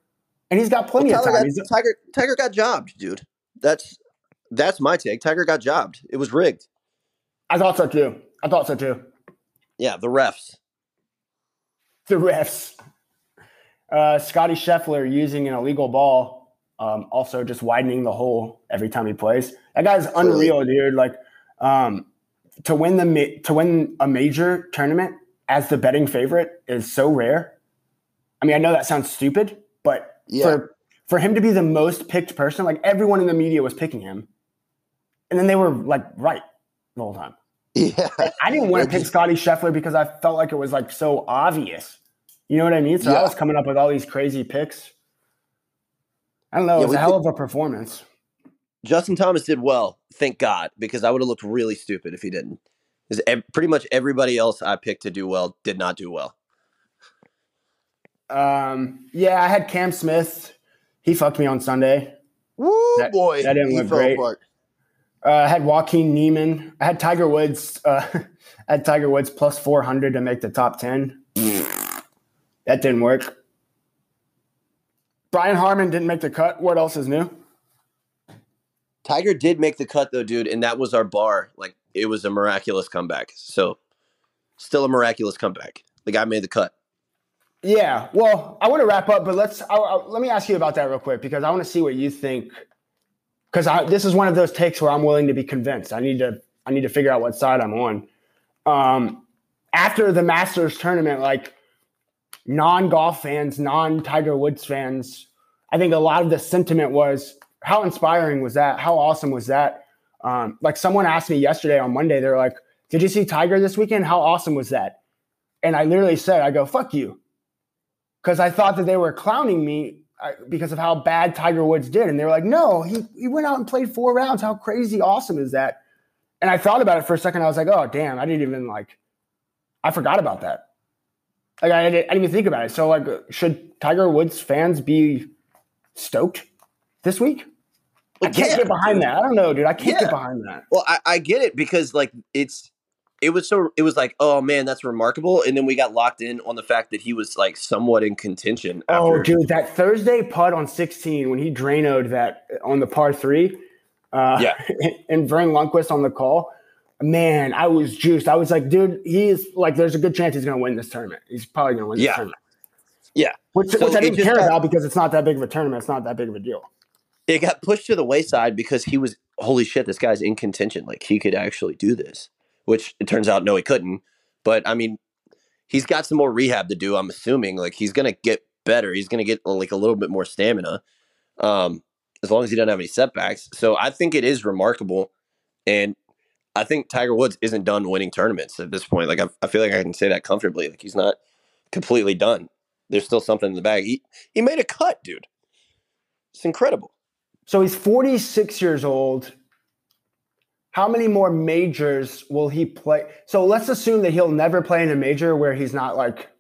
and he's got plenty Well, of time. got- Tiger Tiger got jobbed, dude. That's that's my take. Tiger got jobbed. It was rigged. I thought so too. I thought so too. Yeah, the refs. The refs. Uh, Scottie Scheffler using an illegal ball, um, also just widening the hole every time he plays. That guy's unreal, dude. Like um, to win the ma- to win a major tournament as the betting favorite is so rare. I mean, I know that sounds stupid, but Yeah. for for him to be the most picked person, like everyone in the media was picking him, and then they were like right the whole time. Yeah. I didn't want to pick Scottie Scheffler because I felt like it was like so obvious. You know what I mean? So I was coming up with all these crazy picks. I don't know. Yeah, it was a hell did- of a performance. Justin Thomas did well, thank God, because I would have looked really stupid if he didn't. Because ev- pretty much everybody else I picked to do well did not do well. Um, yeah, I had Cam Smith. He fucked me on Sunday. Woo That- boy, that didn't look great. Uh, I had Joaquin Niemann. I had Tiger Woods. Uh, I had Tiger Woods plus 400 to make the top 10. that didn't work. Brian Harman didn't make the cut. What else is new? Tiger did make the cut though, dude, and that was our bar. Like it was a miraculous comeback. So, still a miraculous comeback. The guy made the cut. Yeah, well, I want to wrap up, but let's I, I, let me ask you about that real quick because I want to see what you think. Because this is one of those takes where I'm willing to be convinced. I need to I need to figure out what side I'm on. Um, after the Masters tournament, like non golf fans, non Tiger Woods fans, I think a lot of the sentiment was how inspiring was that? How awesome was that? Um, like someone asked me yesterday on Monday, they're like, "Did you see Tiger this weekend? How awesome was that?" And I literally said, "I go fuck you." because I thought that they were clowning me uh, because of how bad Tiger Woods did, and they were like, "No, he he went out and played four rounds. How crazy awesome is that?" And I thought about it for a second. I was like, "Oh, damn! I didn't even like, I forgot about that. Like, I didn't, I didn't even think about it. So, like, should Tiger Woods fans be stoked this week? I can't yeah, get behind dude. that. I don't know, dude. I can't Yeah. get behind that. Well, I, I get it because like it's it was so it was like oh man that's remarkable, and then we got locked in on the fact that he was like somewhat in contention. Oh, dude, that Thursday putt on 16 when he drainoed that on the par three. Uh, Yeah. and Verne Lundquist on the call. Man, I was juiced. I was like, dude, he's like, there's a good chance he's going to win this tournament. He's probably going to win this Yeah. tournament. Yeah. Which, So which I didn't care got- about because it's not that big of a tournament. It's not that big of a deal. it got pushed to the wayside because he was holy shit this guy's in contention like he could actually do this which it turns out no he couldn't but i mean he's got some more rehab to do i'm assuming like he's gonna get better he's gonna get like a little bit more stamina um as long as he doesn't have any setbacks so i think it is remarkable and i think tiger woods isn't done winning tournaments at this point like i, I feel like i can say that comfortably like he's not completely done there's still something in the bag he, he made a cut dude It's incredible. So he's 46 years old. How many more majors will he play? So let's assume that he'll never play in a major where he's not like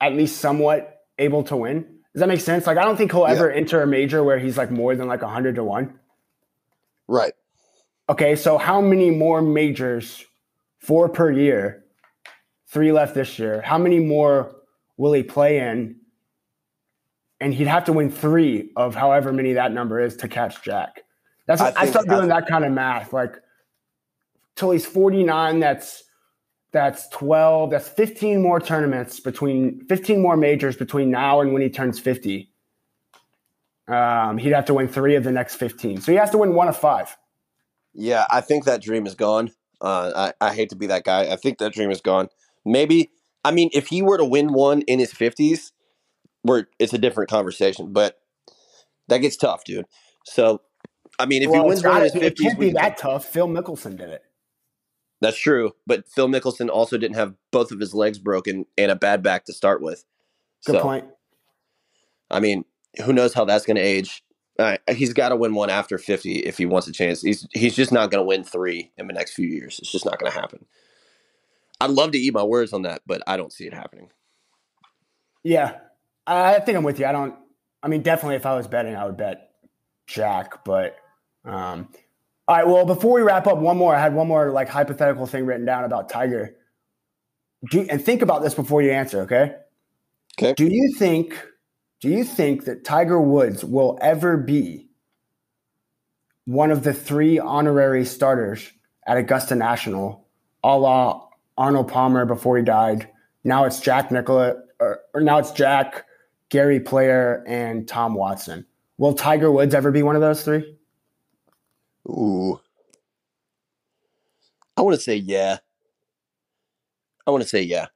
at least somewhat able to win. Does that make sense? Like I don't think he'll ever yeah. enter a major where he's like more than like 100 to 1. Right. Okay, so how many more majors? Four per year. Three left this year. How many more will he play in? And he'd have to win three of however many that number is to catch Jack. That's I, I start doing that kind of math. Like till he's 49, that's that's 12, that's 15 more tournaments between 15 more majors between now and when he turns 50. Um, he'd have to win three of the next 15. So he has to win one of five. Yeah, I think that dream is gone. Uh, I, I hate to be that guy. I think that dream is gone. Maybe, I mean, if he were to win one in his 50s, where it's a different conversation, but that gets tough, dude. So, I mean, if well, he wins one in his 50s, it can't be that tough. Phil Mickelson did it. That's true, but Phil Mickelson also didn't have both of his legs broken and a bad back to start with. Good so, point. I mean, who knows how that's going to age? Uh, he's got to win one after 50 if he wants a chance. He's he's just not going to win three in the next few years. It's just not going to happen. I'd love to eat my words on that, but I don't see it happening. Yeah, I think I'm with you. I don't. I mean, definitely, if I was betting, I would bet Jack. But um, all right. Well, before we wrap up, one more. I had one more like hypothetical thing written down about Tiger. Do, and think about this before you answer. Okay. Okay. Do you think? Do you think that Tiger Woods will ever be one of the three honorary starters at Augusta National, a la Arnold Palmer before he died? Now it's Jack Nicklaus, or, or now it's Jack, Gary Player, and Tom Watson. Will Tiger Woods ever be one of those three? Ooh. I want to say yeah. I want to say yeah.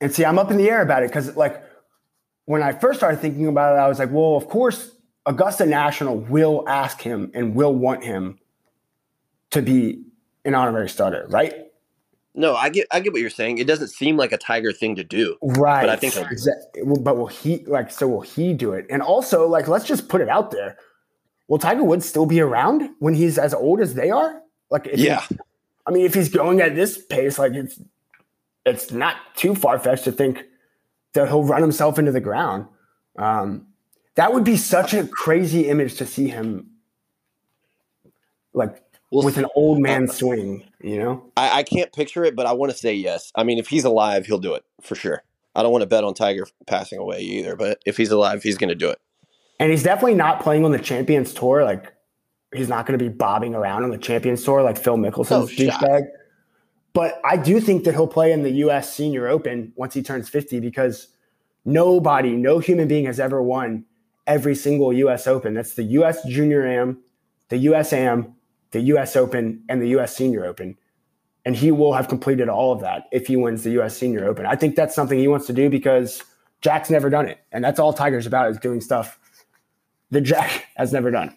And see, I'm up in the air about it because, like, when I first started thinking about it, I was like, well, of course, Augusta National will ask him and will want him to be an honorary starter, right? No, I get I get what you're saying. It doesn't seem like a Tiger thing to do, right? But I think, exactly. but will he like? So will he do it? And also, like, let's just put it out there: Will Tiger Woods still be around when he's as old as they are? Like, yeah. He, I mean, if he's going at this pace, like it's it's not too far fetched to think that he'll run himself into the ground. Um, that would be such a crazy image to see him like we'll with see. an old man swing, you know? I, I can't picture it, but I want to say yes. I mean, if he's alive, he'll do it for sure. I don't want to bet on Tiger passing away either, but if he's alive, he's going to do it. And he's definitely not playing on the Champions Tour. Like, he's not going to be bobbing around on the Champions Tour like Phil Mickelson's oh, douchebag. But I do think that he'll play in the U.S. Senior Open once he turns 50 because nobody, no human being has ever won every single U.S. Open. That's the U.S. Junior Am, the U.S. Am, the U.S. Open, and the U.S. Senior Open. And he will have completed all of that if he wins the U.S. Senior Open. I think that's something he wants to do because Jack's never done it. And that's all Tiger's about is doing stuff that Jack has never done.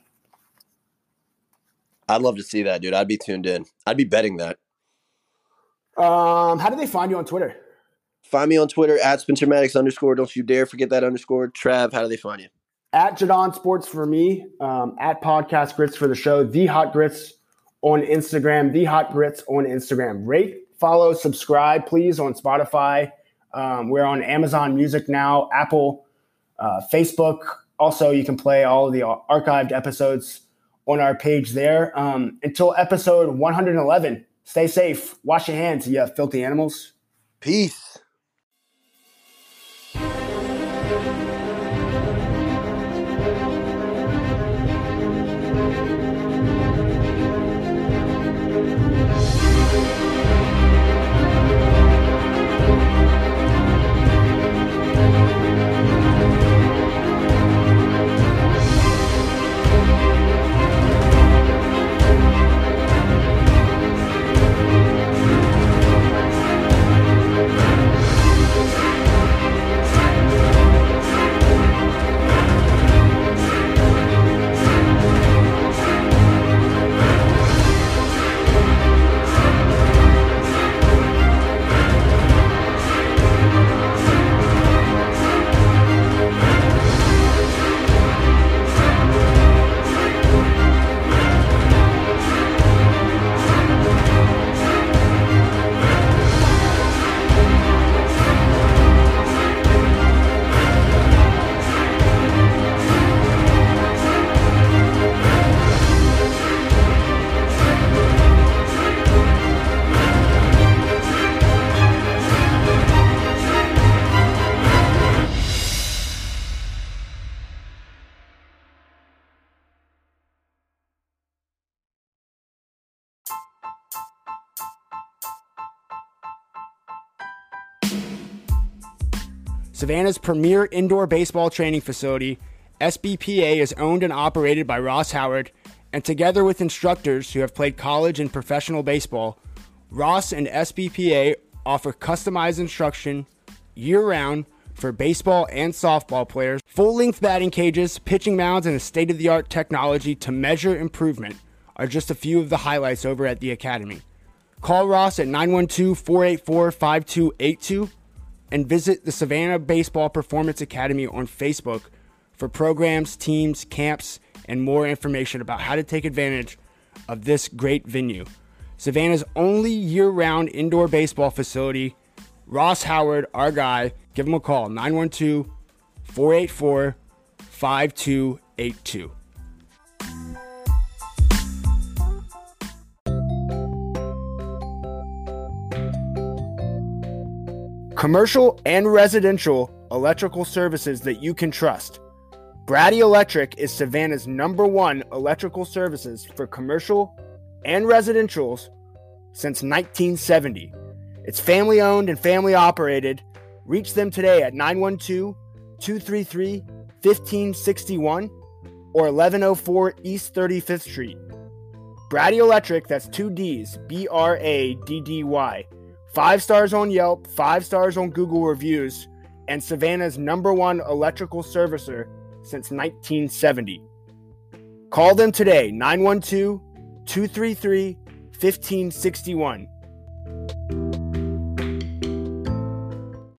I'd love to see that, dude. I'd be tuned in. I'd be betting that. Um, how do they find you on Twitter? Find me on Twitter at Spencer Maddox underscore. Don't you dare forget that underscore. Trav, how do they find you? At Jadon Sports for me, um, at Podcast Grits for the show, The Hot Grits on Instagram, The Hot Grits on Instagram. Rate, follow, subscribe, please, on Spotify. Um, we're on Amazon Music now, Apple, uh, Facebook. Also, you can play all of the archived episodes on our page there. Um, until episode 111. Stay safe. Wash your hands, you filthy animals. Peace. Savannah's premier indoor baseball training facility, SBPA, is owned and operated by Ross Howard, and together with instructors who have played college and professional baseball, Ross and SBPA offer customized instruction year round for baseball and softball players, full length batting cages, pitching mounds, and a state of the art technology to measure improvement are just a few of the highlights over at the Academy. Call Ross at 912 484 5282 and visit the Savannah Baseball Performance Academy on Facebook for programs, teams, camps, and more information about how to take advantage of this great venue. Savannah's only year round indoor baseball facility. Ross Howard, our guy, give him a call 912 484 5282. Commercial and residential electrical services that you can trust. Braddy Electric is Savannah's number one electrical services for commercial and residentials since 1970. It's family owned and family operated. Reach them today at 912 233 1561 or 1104 East 35th Street. Braddy Electric, that's two D's, B R A D D Y. Five stars on Yelp, five stars on Google reviews, and Savannah's number one electrical servicer since 1970. Call them today, 912 233 1561